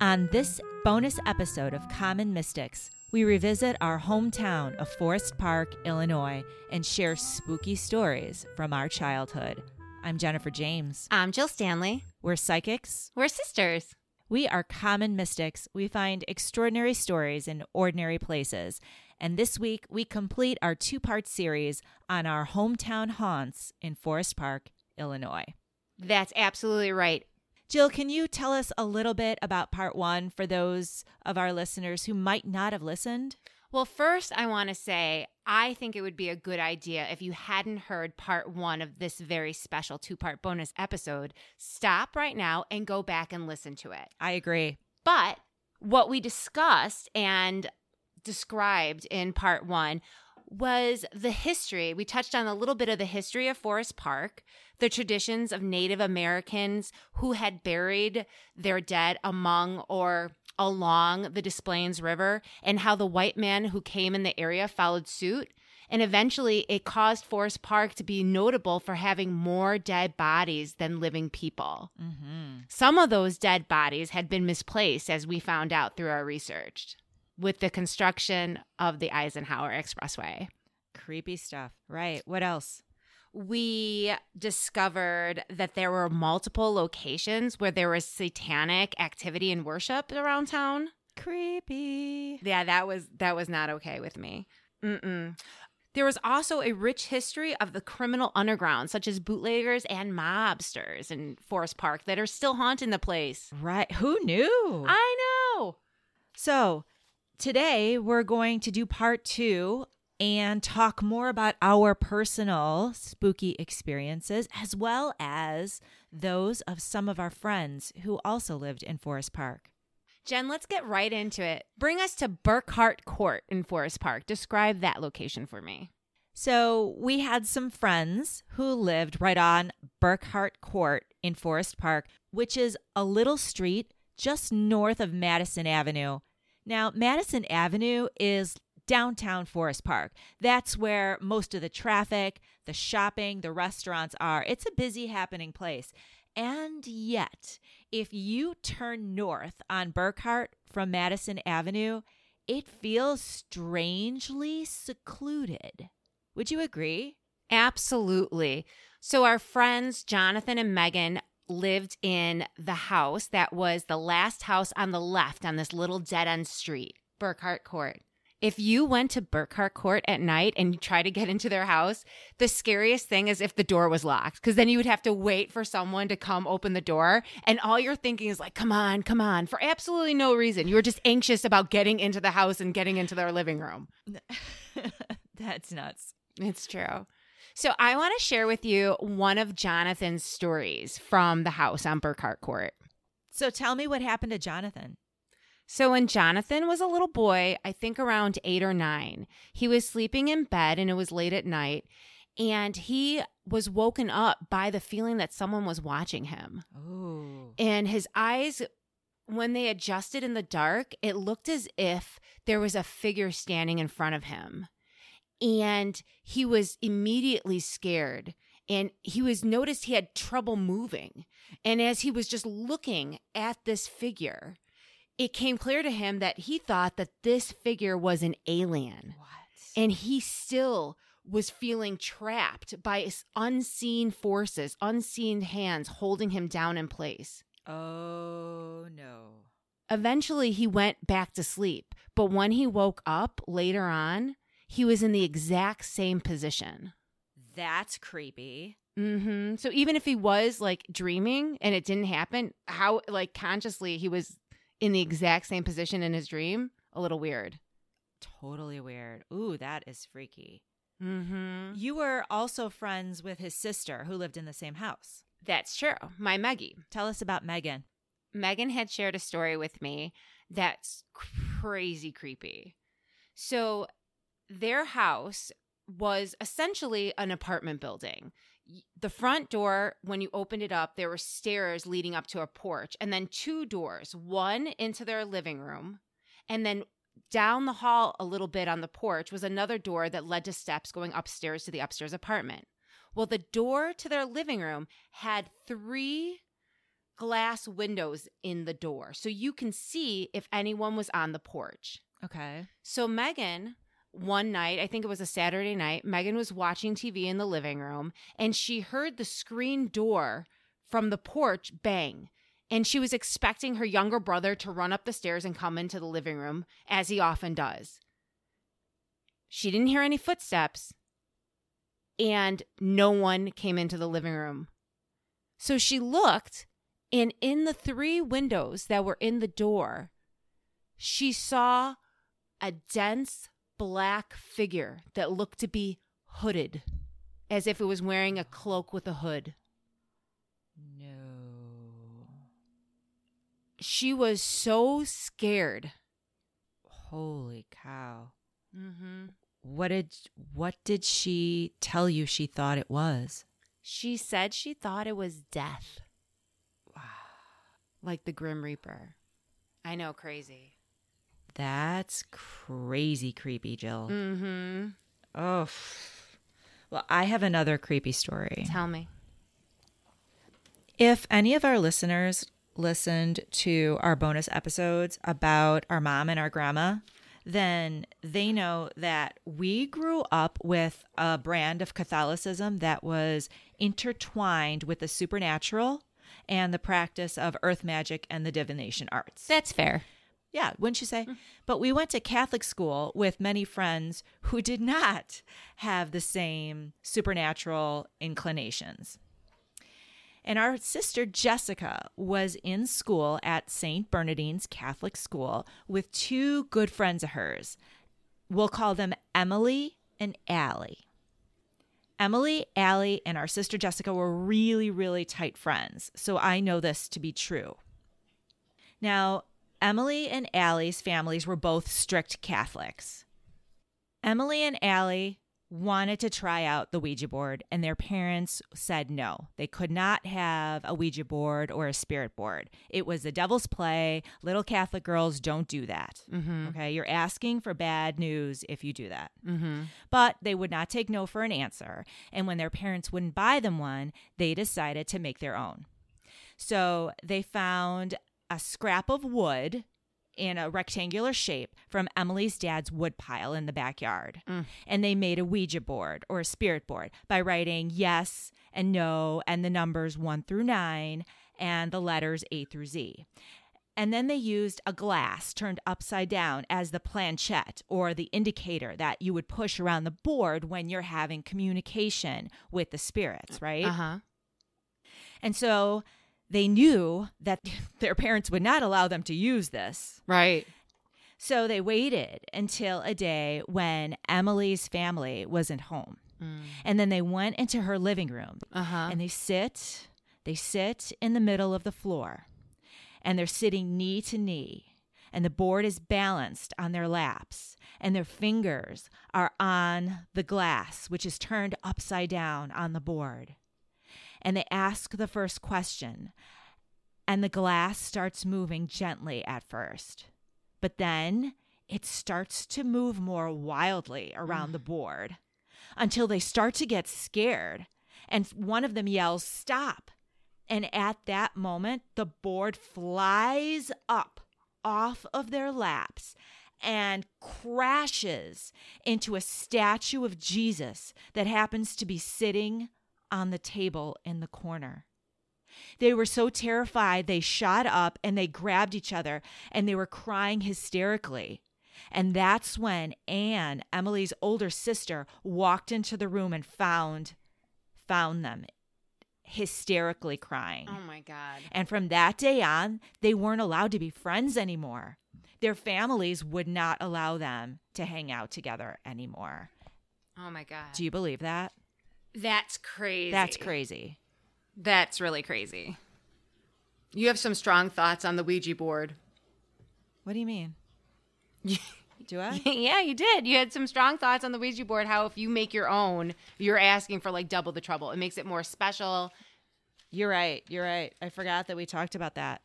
On this bonus episode of Common Mystics, we revisit our hometown of Forest Park, Illinois, and share spooky stories from our childhood. I'm Jennifer James. I'm Jill Stanley. We're psychics. We're sisters. We are common mystics. We find extraordinary stories in ordinary places. And this week, we complete our two part series on our hometown haunts in Forest Park, Illinois. That's absolutely right. Jill, can you tell us a little bit about part one for those of our listeners who might not have listened? Well, first, I want to say I think it would be a good idea if you hadn't heard part one of this very special two part bonus episode, stop right now and go back and listen to it. I agree. But what we discussed and described in part one was the history. We touched on a little bit of the history of Forest Park, the traditions of Native Americans who had buried their dead among or along the Des Plaines River, and how the white man who came in the area followed suit. And eventually, it caused Forest Park to be notable for having more dead bodies than living people. Mm-hmm. Some of those dead bodies had been misplaced, as we found out through our research with the construction of the Eisenhower Expressway. Creepy stuff. Right. What else? We discovered that there were multiple locations where there was satanic activity and worship around town. Creepy. Yeah, that was that was not okay with me. Mm-mm. There was also a rich history of the criminal underground, such as bootleggers and mobsters in Forest Park that are still haunting the place. Right. Who knew? I know. So, today we're going to do part two and talk more about our personal spooky experiences as well as those of some of our friends who also lived in Forest Park. Jen, let's get right into it. Bring us to Burkhart Court in Forest Park. Describe that location for me. So, we had some friends who lived right on Burkhart Court in Forest Park, which is a little street just north of Madison Avenue. Now, Madison Avenue is downtown Forest Park. That's where most of the traffic, the shopping, the restaurants are. It's a busy, happening place. And yet, if you turn north on Burkhart from Madison Avenue, it feels strangely secluded. Would you agree? Absolutely. So, our friends Jonathan and Megan lived in the house that was the last house on the left on this little dead end street, Burkhart Court. If you went to Burkhart Court at night and you try to get into their house, the scariest thing is if the door was locked, because then you would have to wait for someone to come open the door. And all you're thinking is like, come on, come on, for absolutely no reason. You're just anxious about getting into the house and getting into their living room. That's nuts. It's true. So I want to share with you one of Jonathan's stories from the house on Burkhart Court. So tell me what happened to Jonathan. So when Jonathan was a little boy, I think around eight or nine, he was sleeping in bed and it was late at night. And he was woken up by the feeling that someone was watching him. Oh. And his eyes, when they adjusted in the dark, it looked as if there was a figure standing in front of him. And he was immediately scared. And he was noticed he had trouble moving. And as he was just looking at this figure, it came clear to him that he thought that this figure was an alien. What? And he still was feeling trapped by unseen forces, unseen hands holding him down in place. oh no. Eventually, he went back to sleep. But when he woke up later on, he was in the exact same position. That's creepy. hmm So even if he was like dreaming and it didn't happen, how like consciously he was in the exact same position in his dream, a little weird. Totally weird. Ooh, that is freaky. Mm-hmm. You were also friends with his sister who lived in the same house. That's true. My Meggie. Tell us about Megan. Megan had shared a story with me that's crazy creepy. So, their house was essentially an apartment building. The front door, when you opened it up, there were stairs leading up to a porch, and then two doors one into their living room, and then down the hall a little bit on the porch was another door that led to steps going upstairs to the upstairs apartment. Well, the door to their living room had three glass windows in the door so you can see if anyone was on the porch. Okay. So Megan, one night, I think it was a Saturday night, Megan was watching TV in the living room and she heard the screen door from the porch bang. And she was expecting her younger brother to run up the stairs and come into the living room, as he often does. She didn't hear any footsteps, and no one came into the living room. So she looked, and in the three windows that were in the door, she saw a dense black figure that looked to be hooded, as if it was wearing a cloak with a hood. No. She was so scared. Holy cow. Mm-hmm. What did what did she tell you she thought it was? She said she thought it was death, Wow. like the Grim Reaper. I know, crazy. That's crazy creepy, Jill. Mm-hmm. Oh. Well, I have another creepy story. Tell me. If any of our listeners listened to our bonus episodes about our mom and our grandma, then they know that we grew up with a brand of Catholicism that was intertwined with the supernatural and the practice of earth magic and the divination arts. That's fair. Yeah, wouldn't you say? Hmm. But we went to Catholic school with many friends who did not have the same supernatural inclinations. And our sister Jessica was in school at St. Bernardine's Catholic School with two good friends of hers. We'll call them Emily and Allie. Emily, Allie, and our sister Jessica were really, really tight friends. So I know this to be true. Now, Emily and Allie's families were both strict Catholics. Emily and Allie wanted to try out the Ouija board, and their parents said no. They could not have a Ouija board or a spirit board. It was the devil's play. Little Catholic girls don't do that. Mm-hmm. Okay, you're asking for bad news if you do that. Mm-hmm. But they would not take no for an answer. And when their parents wouldn't buy them one, they decided to make their own. So they found a scrap of wood in a rectangular shape from Emily's dad's woodpile in the backyard. Mm. And they made a Ouija board or a spirit board by writing yes and no and the numbers 1 through 9 and the letters A through Z. And then they used a glass turned upside down as the planchette or the indicator that you would push around the board when you're having communication with the spirits, right? Uh-huh. And so they knew that their parents would not allow them to use this. Right. So they waited until a day when Emily's family wasn't home. Mm. And then they went into her living room Uh-huh. and they sit, they sit in the middle of the floor and they're sitting knee to knee and the board is balanced on their laps and their fingers are on the glass which is turned upside down on the board and they ask the first question and the glass starts moving gently at first. But then it starts to move more wildly around the board until they start to get scared and one of them yells stop! And at that moment, the board flies up off of their laps and crashes into a statue of Jesus that happens to be sitting on the table in the corner. They were so terrified, they shot up and they grabbed each other and they were crying hysterically. And that's when Anne, Emily's older sister, walked into the room and found found them hysterically crying. Oh my god. And from that day on, they weren't allowed to be friends anymore. Their families would not allow them to hang out together anymore. Oh my god. Do you believe that? That's crazy. That's crazy. That's really crazy. You have some strong thoughts on the Ouija board. What do you mean? Do I? yeah, you did. You had some strong thoughts on the Ouija board. How if you make your own, you're asking for like double the trouble. It makes it more special. You're right. You're right. I forgot that we talked about that.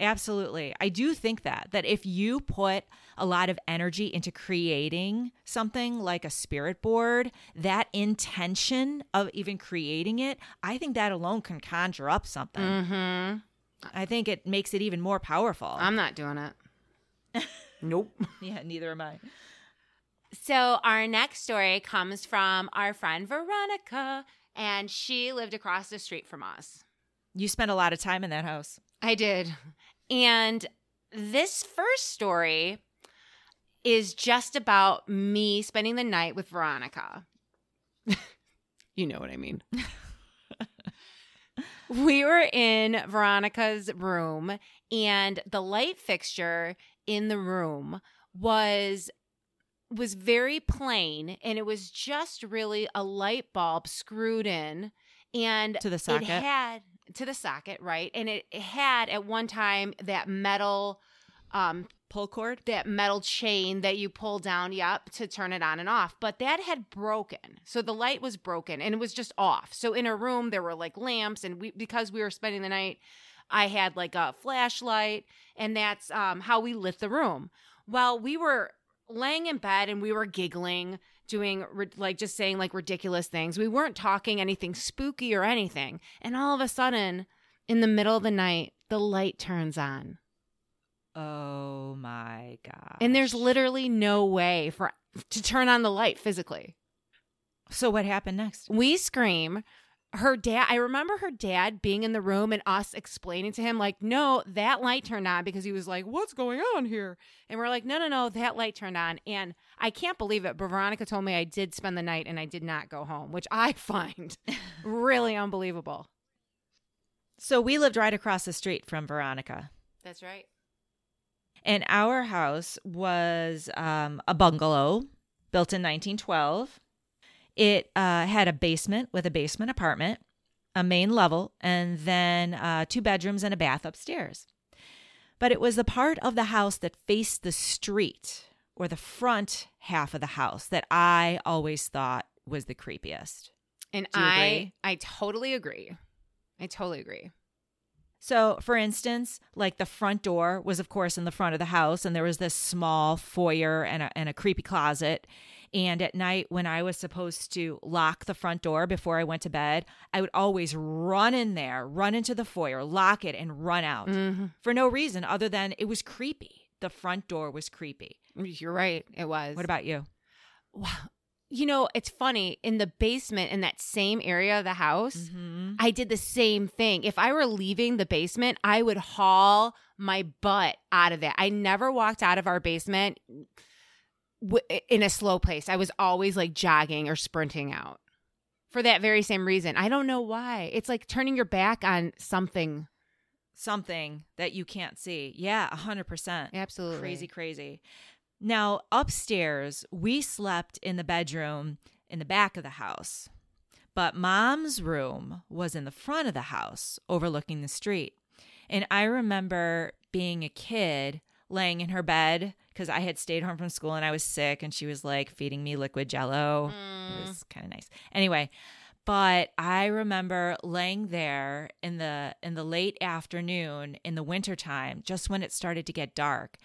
Absolutely. I do think that that if you put a lot of energy into creating something like a spirit board, that intention of even creating it, I think that alone can conjure up something. Mm-hmm. I think it makes it even more powerful. I'm not doing it. nope. yeah, neither am I. So, our next story comes from our friend Veronica, and she lived across the street from us. You spent a lot of time in that house. I did. And this first story is just about me spending the night with Veronica. you know what I mean. we were in Veronica's room, and the light fixture in the room was was very plain and it was just really a light bulb screwed in and To the socket? it had to the socket right and it, it had at one time that metal um Pull cord? that metal chain that you pull down, yep, to turn it on and off. But that had broken. So the light was broken and it was just off. So in a room there were like lamps and we because we were spending the night, I had like a flashlight and that's um how we lit the room. While we were laying in bed and we were giggling, doing like just saying like ridiculous things. We weren't talking anything spooky or anything. And all of a sudden, in the middle of the night, the light turns on. Oh my god. And there's literally no way for to turn on the light physically. So what happened next? We scream. Her dad, I remember her dad being in the room and us explaining to him, like, no, that light turned on because he was like, what's going on here? And we're like, no, no, no, that light turned on. And I can't believe it, but Veronica told me I did spend the night and I did not go home, which I find really unbelievable. So we lived right across the street from Veronica. That's right. And our house was um, a bungalow built in 1912. It uh, had a basement with a basement apartment, a main level, and then uh, two bedrooms and a bath upstairs. But it was the part of the house that faced the street or the front half of the house that I always thought was the creepiest. And I agree? I totally agree. I totally agree. So, for instance, like the front door was, of course, in the front of the house, and there was this small foyer and a, and a creepy closet. And at night, when I was supposed to lock the front door before I went to bed, I would always run in there, run into the foyer, lock it, and run out Mhm. for no reason other than it was creepy. The front door was creepy. You're right. It was. What about you? Wow. You know, it's funny. In the basement, in that same area of the house, Mm-hmm. I did the same thing. If I were leaving the basement, I would haul my butt out of it. I never walked out of our basement w- in a slow pace. I was always like jogging or sprinting out for that very same reason. I don't know why. It's like turning your back on something. Something that you can't see. Yeah, 100%. Absolutely. Crazy, crazy. Now, upstairs, we slept in the bedroom in the back of the house, but mom's room was in the front of the house, overlooking the street. And I remember being a kid laying in her bed because I had stayed home from school and I was sick, and she was like feeding me liquid jello. It was mm. kind of nice. Anyway, but I remember laying there in the in the late afternoon in the wintertime, just when it started to get dark,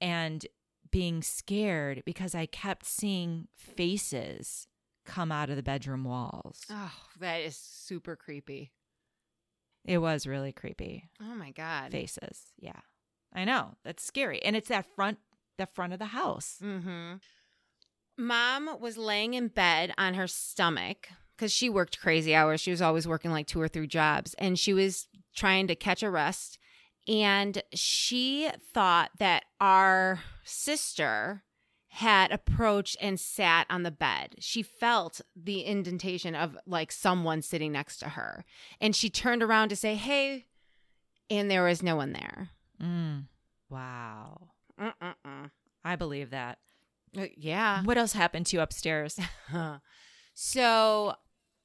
and being scared because I kept seeing faces come out of the bedroom walls. Oh, that is super creepy. It was really creepy. Oh my god. Faces. Yeah. I know. That's scary. And it's that front the front of the house. Mm-hmm. Mom was laying in bed on her stomach because she worked crazy hours. She was always working like two or three jobs, and she was trying to catch a rest. And she thought that our sister had approached and sat on the bed. She felt the indentation of like someone sitting next to her. And she turned around to say, Hey, and there was no one there. Mm. Wow. Mm-mm-mm. I believe that. Uh, yeah. What else happened to you upstairs? So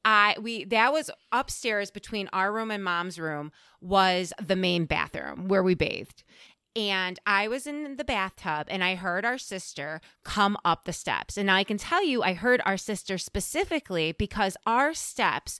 I we that was upstairs between our room and mom's room was the main bathroom where we bathed. And I was in the bathtub and I heard our sister come up the steps. And now I can tell you I heard our sister specifically because our steps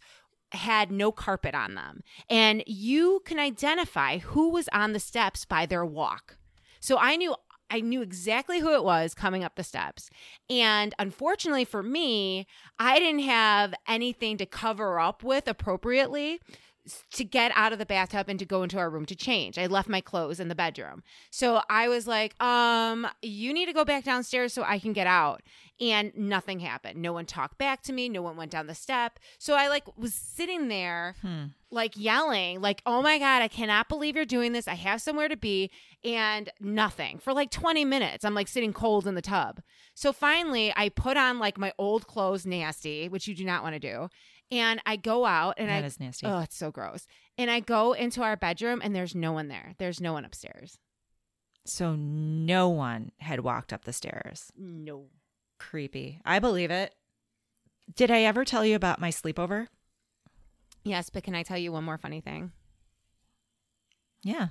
had no carpet on them. And you can identify who was on the steps by their walk. So I knew I knew exactly who it was coming up the steps. And unfortunately for me, I didn't have anything to cover up with appropriately. To get out of the bathtub and to go into our room to change. I left my clothes in the bedroom. So I was like, um, you need to go back downstairs so I can get out. And nothing happened. No one talked back to me. No one went down the step. So I like was sitting there Hmm. like yelling, like, oh my God, I cannot believe you're doing this. I have somewhere to be. And nothing for like 20 minutes. I'm like sitting cold in the tub. So finally, I put on like my old clothes, nasty, which you do not want to do. And I go out and That I, is nasty. oh, it's so gross. And I go into our bedroom and there's no one there. There's no one upstairs. So no one had walked up the stairs. No. Creepy. I believe it. Did I ever tell you about my sleepover? Yes, but can I tell you one more funny thing? Yeah.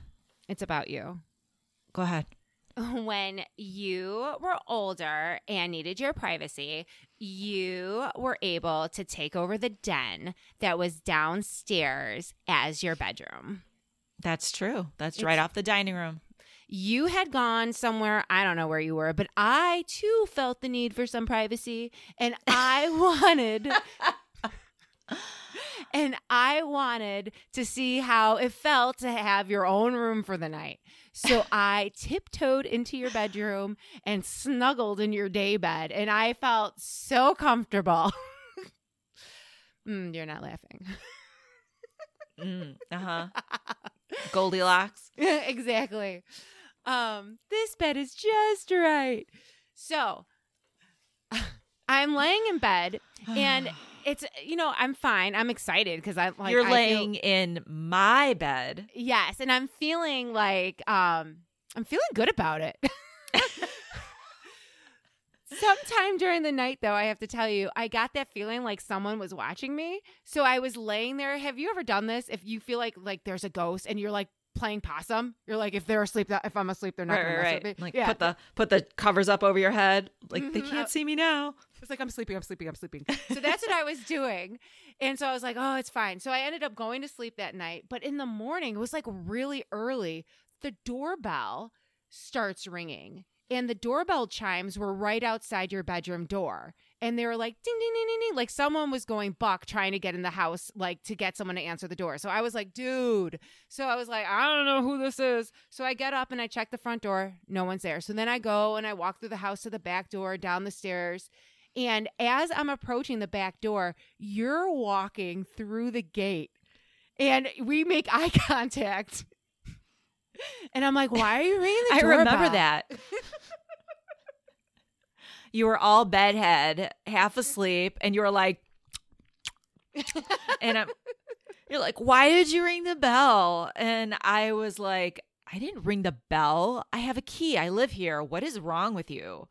It's about you. Go ahead. when you were older and needed your privacy, you were able to take over the den that was downstairs as your bedroom. That's true. That's It's- right off the dining room. You had gone somewhere, I don't know where you were, but I too felt the need for some privacy and I wanted and I wanted to see how it felt to have your own room for the night. So I tiptoed into your bedroom and snuggled in your day bed, and I felt so comfortable. mm, you're not laughing. Mm, uh huh. Goldilocks. exactly. Um, this bed is just right. So I'm laying in bed and it's you know I'm fine. I'm excited because I'm like You're I feel- laying in my bed. yes, and I'm feeling like um I'm feeling good about it. Sometime during the night, though, I have to tell you, I got that feeling like someone was watching me. So I was laying there. Have you ever done this? If you feel like like there's a ghost and you're like playing possum, you're like, if they're asleep, that if I'm asleep, they're not Right, gonna right. mess with me. Like yeah. put the put the covers up over your head. Like they Mhm. can't see me now. It's like I'm sleeping, I'm sleeping, I'm sleeping. So that's what I was doing. And so I was like, oh, it's fine. So I ended up going to sleep that night. But in the morning, it was like really early. The doorbell starts ringing. And the doorbell chimes were right outside your bedroom door. And they were like ding ding ding ding ding. Like someone was going buck trying to get in the house, like to get someone to answer the door. So I was like, dude. So I was like, I don't know who this is. So I get up and I check the front door. No one's there. So then I go and I walk through the house to the back door, down the stairs. And as I'm approaching the back door, you're walking through the gate. And we make eye contact. And I'm like, why are you ringing the I doorbell? remember that. you were all bedhead, half asleep, and you were like, and I'm, you're like, why did you ring the bell? And I was like, I didn't ring the bell. I have a key. I live here. What is wrong with you?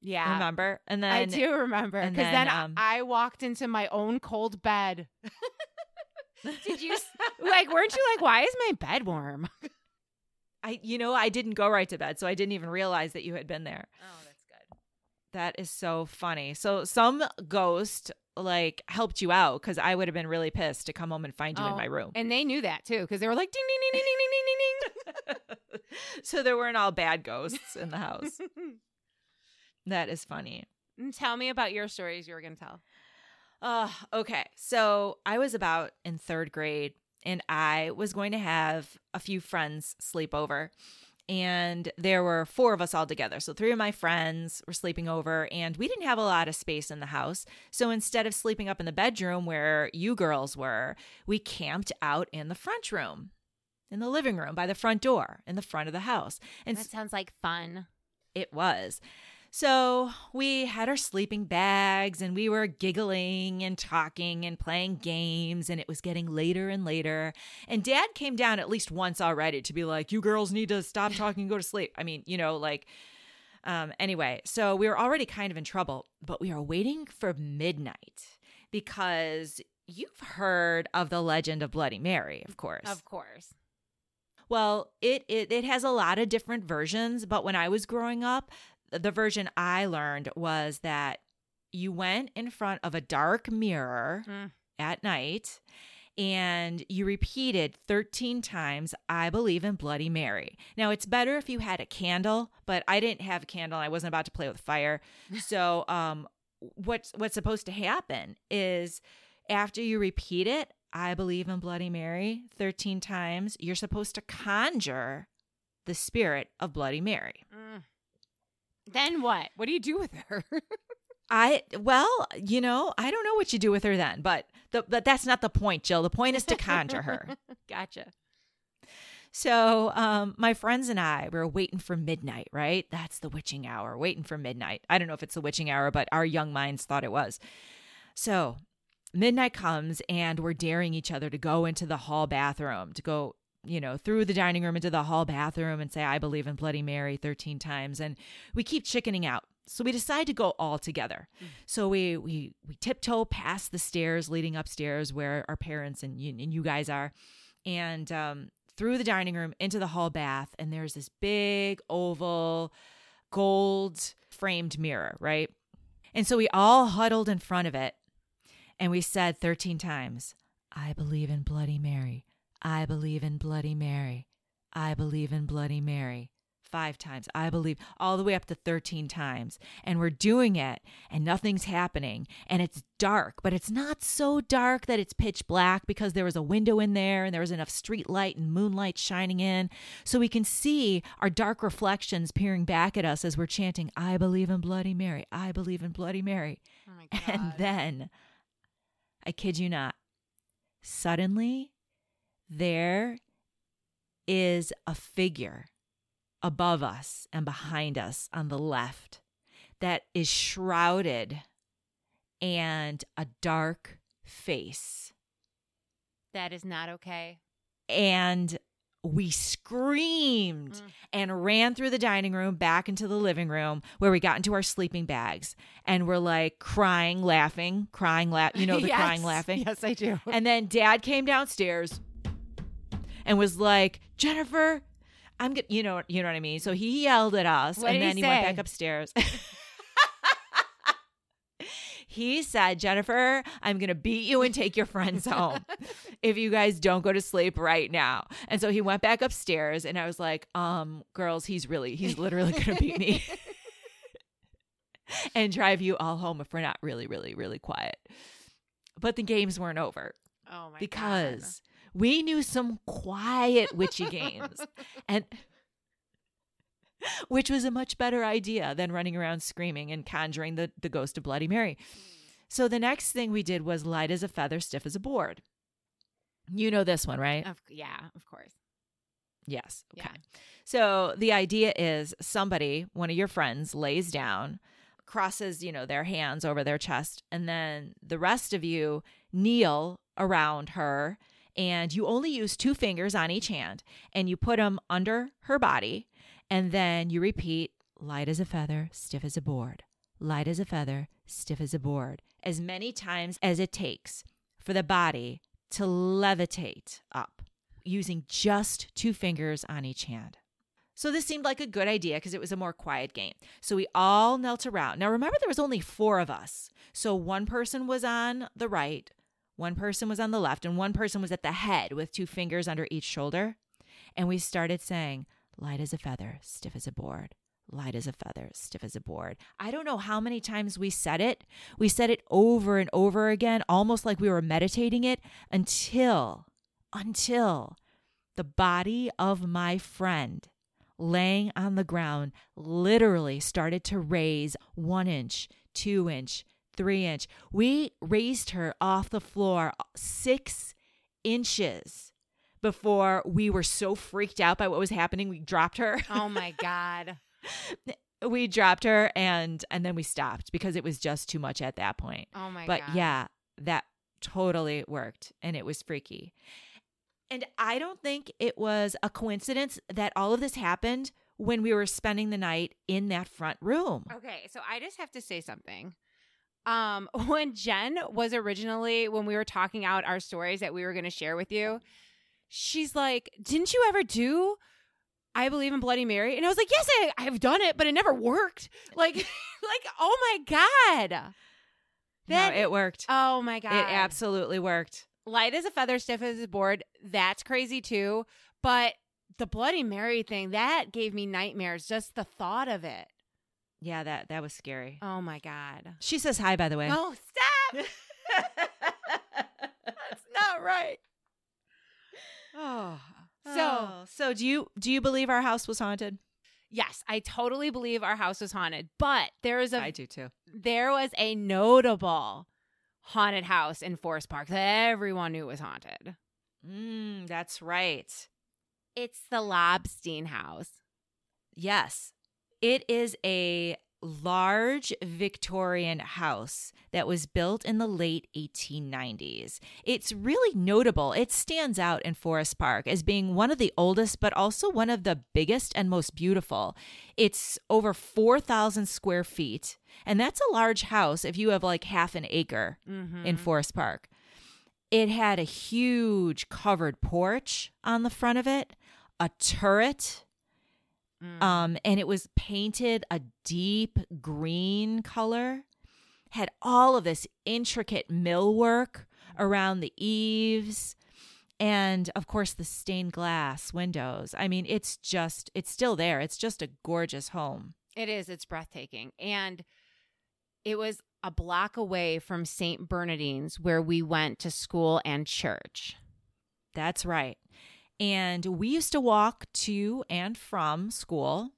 Yeah. Remember? And then I do remember. Because then, then, um, I walked into my own cold bed. Did you, like, weren't you like, why is my bed warm? I, you know, I didn't go right to bed, so I didn't even realize that you had been there. Oh. That is so funny. So some ghost like helped you out because I would have been really pissed to come home and find you in Oh, my room. And they knew that too, because they were like, ding, ding, ding, ding, ding, ding, ding, ding, so there weren't all bad ghosts in the house. that is funny. Tell me about your stories you were going to tell. Uh, okay. So I was about in third grade and I was going to have a few friends sleep over. And there were four of us all together. So three of my friends were sleeping over, and we didn't have a lot of space in the house. So instead of sleeping up in the bedroom where you girls were, we camped out in the front room, in the living room by the front door, in the front of the house. And That sounds like fun. it was. So we had our sleeping bags and we were giggling and talking and playing games, and it was getting later and later. And dad came down at least once already to be like, You girls need to stop talking and go to sleep. I mean, you know, like, um, anyway, so we were already kind of in trouble, but we are waiting for midnight because you've heard of the legend of Bloody Mary, of course. Of course. Well, it, it it has a lot of different versions, but when I was growing up, the version I learned was that you went in front of a dark mirror Mm. at night and you repeated 13 times, I believe in Bloody Mary. Now, it's better if you had a candle, but I didn't have a candle. I wasn't about to play with fire. So, um, what's what's supposed to happen is after you repeat it, I believe in Bloody Mary 13 times, you're supposed to conjure the spirit of Bloody Mary. Mm. Then what? What do you do with her? I well, you know, I don't know what you do with her then, but the, but that's not the point, Jill. The point is to conjure her. gotcha. So, um, my friends and I we were waiting for midnight, right? That's the witching hour, waiting for midnight. I don't know if it's the witching hour, but our young minds thought it was. So, midnight comes and we're daring each other to go into the hall bathroom, to go, you know, through the dining room into the hall bathroom and say, I believe in Bloody Mary 13 times. And we keep chickening out. So we decide to go all together. Mm. So we we we tiptoe past the stairs leading upstairs where our parents and you, and you guys are, and um, through the dining room into the hall bath. And there's this big oval gold framed mirror, right? And so we all huddled in front of it and we said 13 times, I believe in Bloody Mary. I believe in Bloody Mary. I believe in Bloody Mary. Five times, I believe, all the way up to 13 times. And we're doing it and nothing's happening. And it's dark, but it's not so dark that it's pitch black because there was a window in there and there was enough street light and moonlight shining in. So we can see our dark reflections peering back at us as we're chanting, I believe in Bloody Mary. I believe in Bloody Mary. Oh and then I kid you not. Suddenly, there is a figure above us and behind us on the left that is shrouded and a dark face. That is not okay. And we screamed mm. and ran through the dining room back into the living room where we got into our sleeping bags and we're like crying, laughing, crying, laugh. You know, the yes. crying, laughing. Yes, I do. And then dad came downstairs and was like, Jennifer, I'm good. You know, you know what I mean? So he yelled at us what and then he, he went back upstairs. He said, Jennifer, I'm going to beat you and take your friends home if you guys don't go to sleep right now. And so he went back upstairs and I was like, um, girls, he's really, he's literally going to beat me and drive you all home if we're not really, really, really quiet. But the games weren't over. Oh my because God. We knew some quiet witchy games. And which was a much better idea than running around screaming and conjuring the, the ghost of Bloody Mary. Hmm. So the next thing we did was light as a feather, stiff as a board. You know this one, right? Of, yeah, of course. Yes. Okay. Yeah. So the idea is somebody, one of your friends, lays down, crosses, you know, their hands over their chest, and then the rest of you kneel around her and you only use two fingers on each hand and you put them under her body and then you repeat light as a feather, stiff as a board, light as a feather, stiff as a board, as many times as it takes for the body to levitate up using just two fingers on each hand. So this seemed like a good idea because it was a more quiet game. So we all knelt around. Now remember there was only 4 of us. So one person was on the right, one person was on the left, and one person was at the head with two fingers under each shoulder. And we started saying, light as a feather, stiff as a board, light as a feather, stiff as a board. I don't know how many times we said it. We said it over and over again, almost like we were meditating it until, until the body of my friend laying on the ground literally started to raise one inch, two inch, three inch. We raised her off the floor uh, six inches before we were so freaked out by what was happening we dropped her oh my god we dropped her and and then we stopped because it was just too much at that point. Oh my but god. yeah, that totally worked and it was freaky. And I don't think it was a coincidence that all of this happened when we were spending the night in that front room. Okay, so I just have to say something. Um when Jen was originally when we were talking out our stories that we were going to share with you, she's like, "Didn't you ever do I believe in Bloody Mary. And I was like, yes, I, I've done it, but it never worked. Like, like, oh my God. That, no, it worked. Oh my God. It absolutely worked. Light as a feather, stiff as a board. That's crazy too. But the Bloody Mary thing, that gave me nightmares, just the thought of it. Yeah, that that was scary. Oh my God. She says hi, by the way. Oh, stop. That's not right. Oh. So, So, so do you do you believe our house was haunted? yes, I totally believe our house was haunted, but there is a I do too. there was a notable haunted house in Forest Park that everyone knew was haunted. Mm, that's right. It's the Lobstein house. Yes. It is a large Victorian house that was built in the late 1890s. It's really notable. It stands out in Forest Park as being one of the oldest, but also one of the biggest and most beautiful. It's over 4,000 square feet, and that's a large house if you have like half an acre Mm-hmm. in Forest Park. It had a huge covered porch on the front of it, a turret, Mm. um, and it was painted a deep green color. Had all of this intricate millwork around the eaves, and of course the stained glass windows. I mean, it's just it's still there. It's just a gorgeous home. It is. It's breathtaking. And it was a block away from St. Bernardine's where we went to school and church. That's right. And we used to walk to and from school.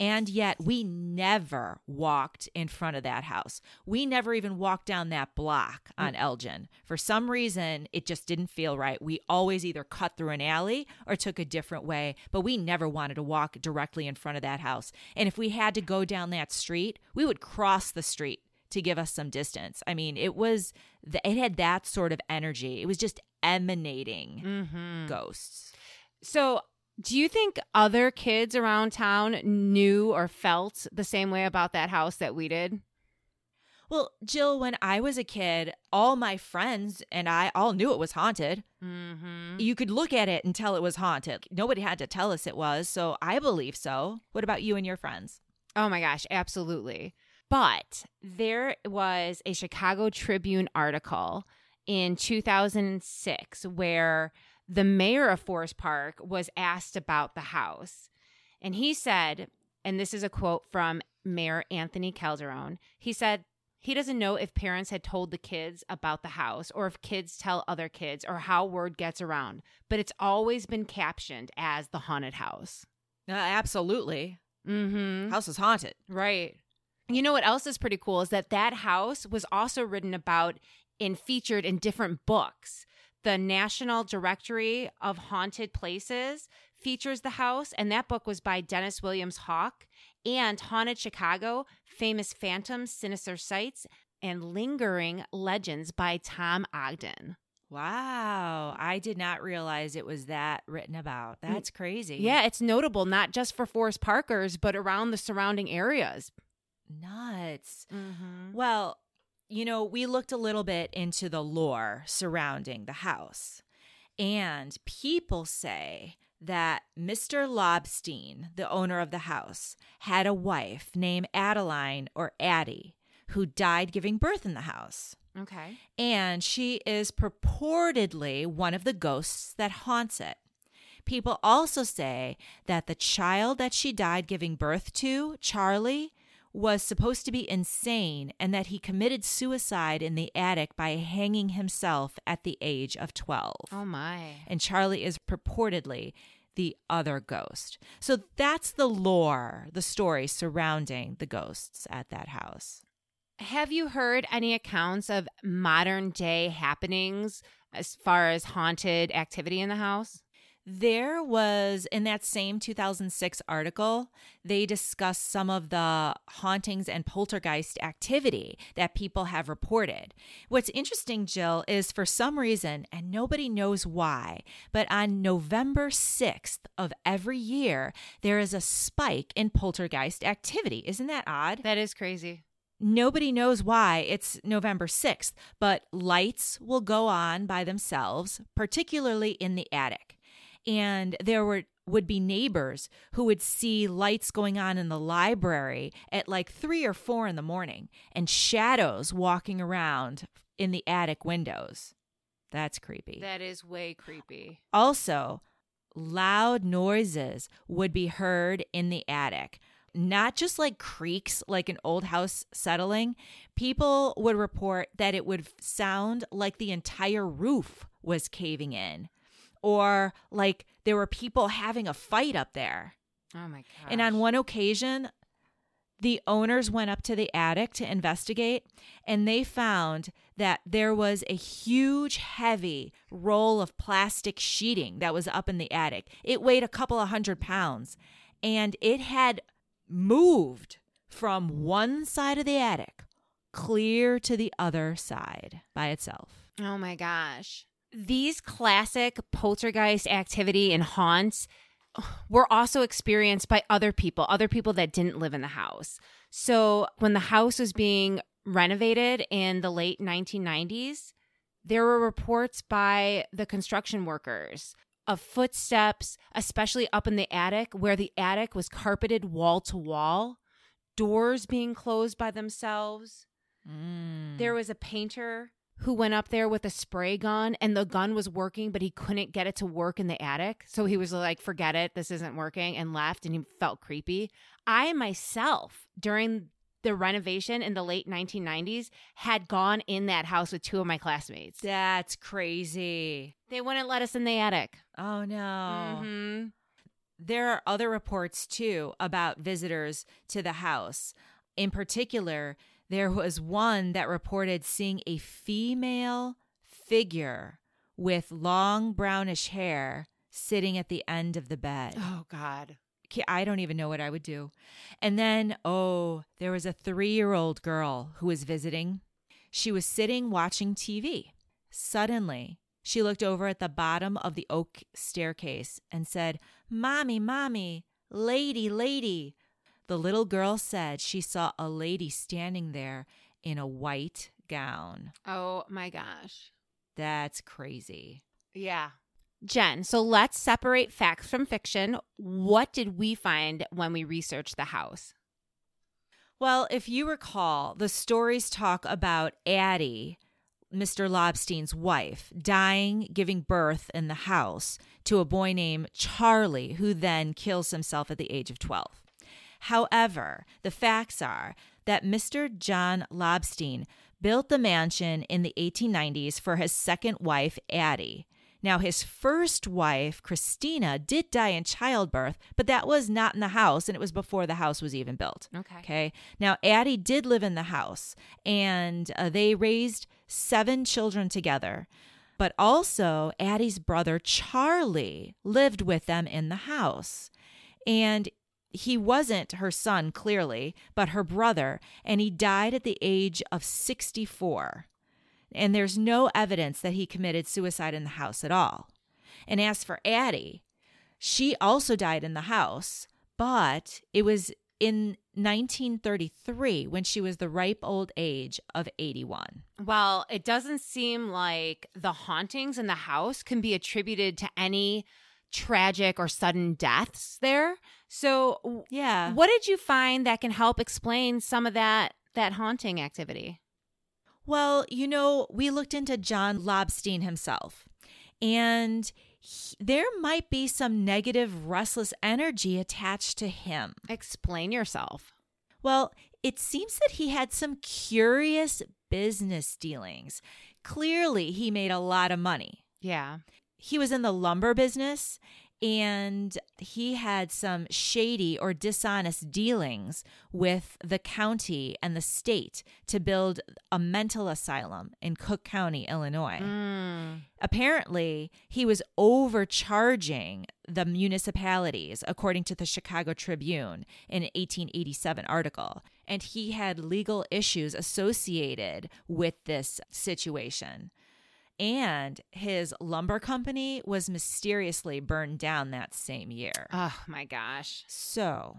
And yet we never walked in front of that house. We never even walked down that block on mm. Elgin. For some reason, it just didn't feel right. We always either cut through an alley or took a different way, but we never wanted to walk directly in front of that house. And if we had to go down that street, we would cross the street to give us some distance. I mean, it was the, it had that sort of energy. It was just emanating Mm-hmm. ghosts. So, do you think other kids around town knew or felt the same way about that house that we did? Well, Jill, when I was a kid, all my friends and I all knew it was haunted. Mm-hmm. You could look at it and tell it was haunted. Nobody had to tell us it was, so I believe so. What about you and your friends? Oh my gosh, absolutely. But there was a Chicago Tribune article in 2006 where the mayor of Forest Park was asked about the house. And he said, and this is a quote from Mayor Anthony Calderone he said, he doesn't know if parents had told the kids about the house or if kids tell other kids or how word gets around, but it's always been captioned as the haunted house. Uh, absolutely. Mm-hmm. House is haunted. Right. You know what else is pretty cool is that that house was also written about and featured in different books. The National Directory of Haunted Places features the house, and that book was by Dennis Williams Hauck. And Haunted Chicago, Famous Phantoms, Sinister Sights, and Lingering Legends by Tom Ogden. Wow. I did not realize it was that written about. Mm. That's crazy. Yeah, it's notable not just for Forest Parkers, but around the surrounding areas. Nuts. Mm-hmm. Well, you know, we looked a little bit into the lore surrounding the house, and people say that Mr. Lobstein, the owner of the house, had a wife named Adeline or Addie who died giving birth in the house. Okay. And she is purportedly one of the ghosts that haunts it. People also say that the child that she died giving birth to, Charlie, was supposed to be insane and that he committed suicide in the attic by hanging himself at the age of 12. Oh, my. And Charlie is purportedly the other ghost. So that's the lore, the story surrounding the ghosts at that house. Have you heard any accounts of modern day happenings as far as haunted activity in the house? There was in that same 2006 article, they discussed some of the hauntings and poltergeist activity that people have reported. What's interesting, Jill, is for some reason, and nobody knows why, but on November 6th of every year, there is a spike in poltergeist activity. Isn't that odd? That is crazy. Nobody knows why it's November 6th, but lights will go on by themselves, particularly in the attic. And there were would be neighbors who would see lights going on in the library at like 3 or 4 in the morning and shadows walking around in the attic windows. That's creepy. That is way creepy. Also, loud noises would be heard in the attic. not just like creaks like an old house settling. People would report that it would sound like the entire roof was caving in or like there were people having a fight up there. Oh my god. And on one occasion, the owners went up to the attic to investigate and they found that there was a huge, heavy roll of plastic sheeting that was up in the attic. It weighed a couple of hundred pounds and it had moved from one side of the attic clear to the other side by itself. Oh my gosh. These classic poltergeist activity and haunts were also experienced by other people, other people that didn't live in the house. So when the house was being renovated in the late 1990s, there were reports by the construction workers of footsteps, especially up in the attic, where the attic was carpeted wall to wall, doors being closed by themselves. Mm. There was a painter who went up there with a spray gun and the gun was working, but he couldn't get it to work in the attic. So he was like, forget it, this isn't working, and left, and he felt creepy. I myself, during the renovation in the late 1990s, had gone in that house with two of my classmates. That's crazy. They wouldn't let us in the attic. Oh no. hmm There are other reports too about visitors to the house. In particular, there was one that reported seeing a female figure with long brownish hair sitting at the end of the bed. Oh, God. I don't even know what I would do. And then, oh, there was a three year old girl who was visiting. She was sitting watching TV. Suddenly, she looked over at the bottom of the oak staircase and said, Mommy, Mommy, lady, lady. The little girl said she saw a lady standing there in a white gown. Oh, my gosh. That's crazy. Yeah. Jen, so let's separate facts from fiction. What did we find when we researched the house? Well, if you recall, the stories talk about Addie, Mr. Lobstein's wife, dying, giving birth in the house to a boy named Charlie, who then kills himself at the age of 12. However, the facts are that Mr. John Lobstein built the mansion in the 1890s for his second wife, Addie. Now, his first wife, Christina, did die in childbirth, but that was not in the house, and it was before the house was even built. Okay. Okay. Now, Addie did live in the house, and uh, they raised seven children together. But also, Addie's brother, Charlie, lived with them in the house. And he wasn't her son, clearly, but her brother, and he died at the age of 64. And there's no evidence that he committed suicide in the house at all. And as for Addie, she also died in the house, but it was in 1933 when she was the ripe old age of 81. Well, it doesn't seem like the hauntings in the house can be attributed to any tragic or sudden deaths there. So, Yeah. what did you find that can help explain some of that that haunting activity? Well, you know, we looked into John Lobstein himself, and he- there might be some negative, restless energy attached to him. Explain yourself. Well, it seems that he had some curious business dealings. Clearly, he made a lot of money. Yeah. He was in the lumber business and he had some shady or dishonest dealings with the county and the state to build a mental asylum in Cook County, Illinois. Mm. Apparently, he was overcharging the municipalities, according to the Chicago Tribune in an 1887 article. And he had legal issues associated with this situation. And his lumber company was mysteriously burned down that same year. Oh my gosh. So,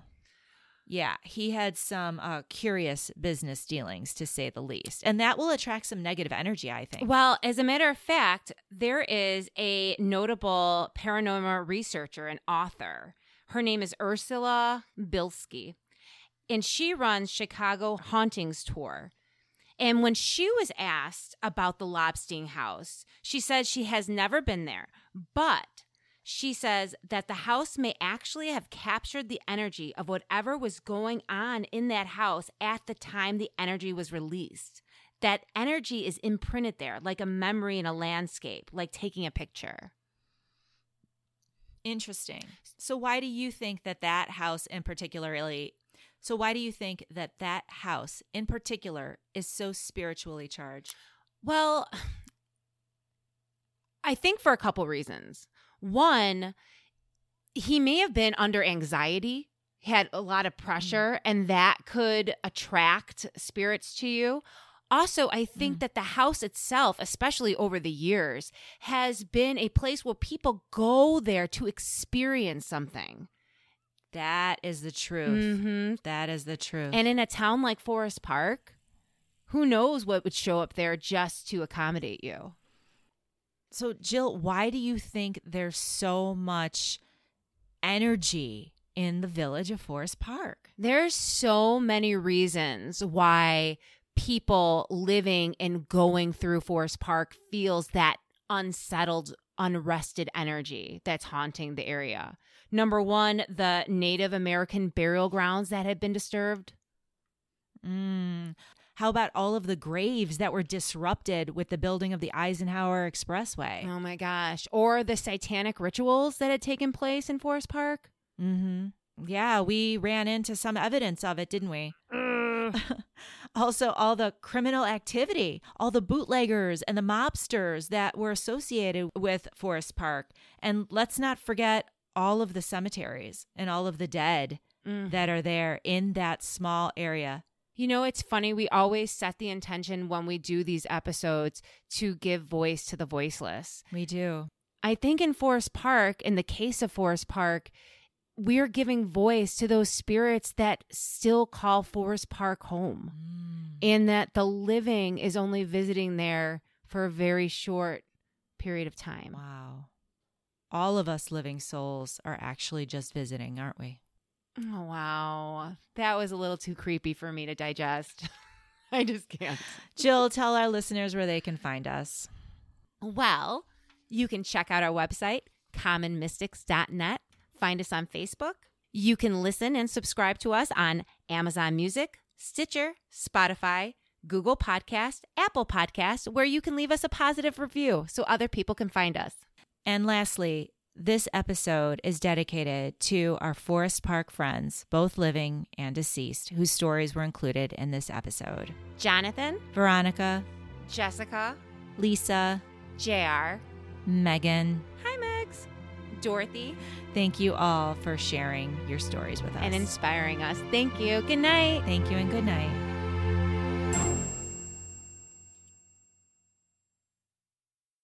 yeah, he had some uh, curious business dealings, to say the least. And that will attract some negative energy, I think. Well, as a matter of fact, there is a notable paranormal researcher and author. Her name is Ursula Bielski, and she runs Chicago Hauntings Tour. And when she was asked about the Lobstein house, she said she has never been there, but She says that the house may actually have captured the energy of whatever was going on in that house at the time the energy was released. That energy is imprinted there like a memory in a landscape, like taking a picture. Interesting. So why do you think that that house in particularly so why do you think that that house in particular is so spiritually charged? Well, I think for a couple reasons. One, he may have been under anxiety, had a lot of pressure, and that could attract spirits to you. Also, I think Mm. that the house itself, especially over the years, has been a place where people go there to experience something. That is the truth. Mm-hmm. That is the truth. And in a town like Forest Park, who knows what would show up there just to accommodate you? so Jill, why do you think there's so much energy in the village of Forest Park? There's so many reasons why people living and going through Forest Park feels that unsettled, unrested energy that's haunting the area. Number one, the Native American burial grounds that had been disturbed. Mm. How about all of the graves that were disrupted with the building of the Eisenhower Expressway? Oh my gosh. Or the satanic rituals that had taken place in Forest Park. Mm-hmm. Yeah, we ran into some evidence of it, didn't we? also, all the criminal activity, all the bootleggers and the mobsters that were associated with Forest Park. And let's not forget all of the cemeteries and all of the dead Mm. that are there in that small area. You know, it's funny. We always set the intention when we do these episodes to give voice to the voiceless. We do. I think in Forest Park, in the case of Forest Park, we're giving voice to those spirits that still call Forest Park home, and that the living is only visiting there for a very short period of time. Wow. All of us living souls are actually just visiting, aren't we? Oh, wow. That was a little too creepy for me to digest. I just can't. Jill, tell our listeners where they can find us. Well, you can check out our website, commonmystics.net. Find us on Facebook. You can listen and subscribe to us on Amazon Music, Stitcher, Spotify, Google Podcast, Apple Podcast, where you can leave us a positive review so other people can find us. And lastly, this episode is dedicated to our Forest Park friends, both living and deceased, whose stories were included in this episode Jonathan, Veronica, Jessica, Lisa, JR, Megan. hi Megs, Dorothy, Thank you all for sharing your stories with us. and inspiring us. Thank you. Good night. Thank you and good night.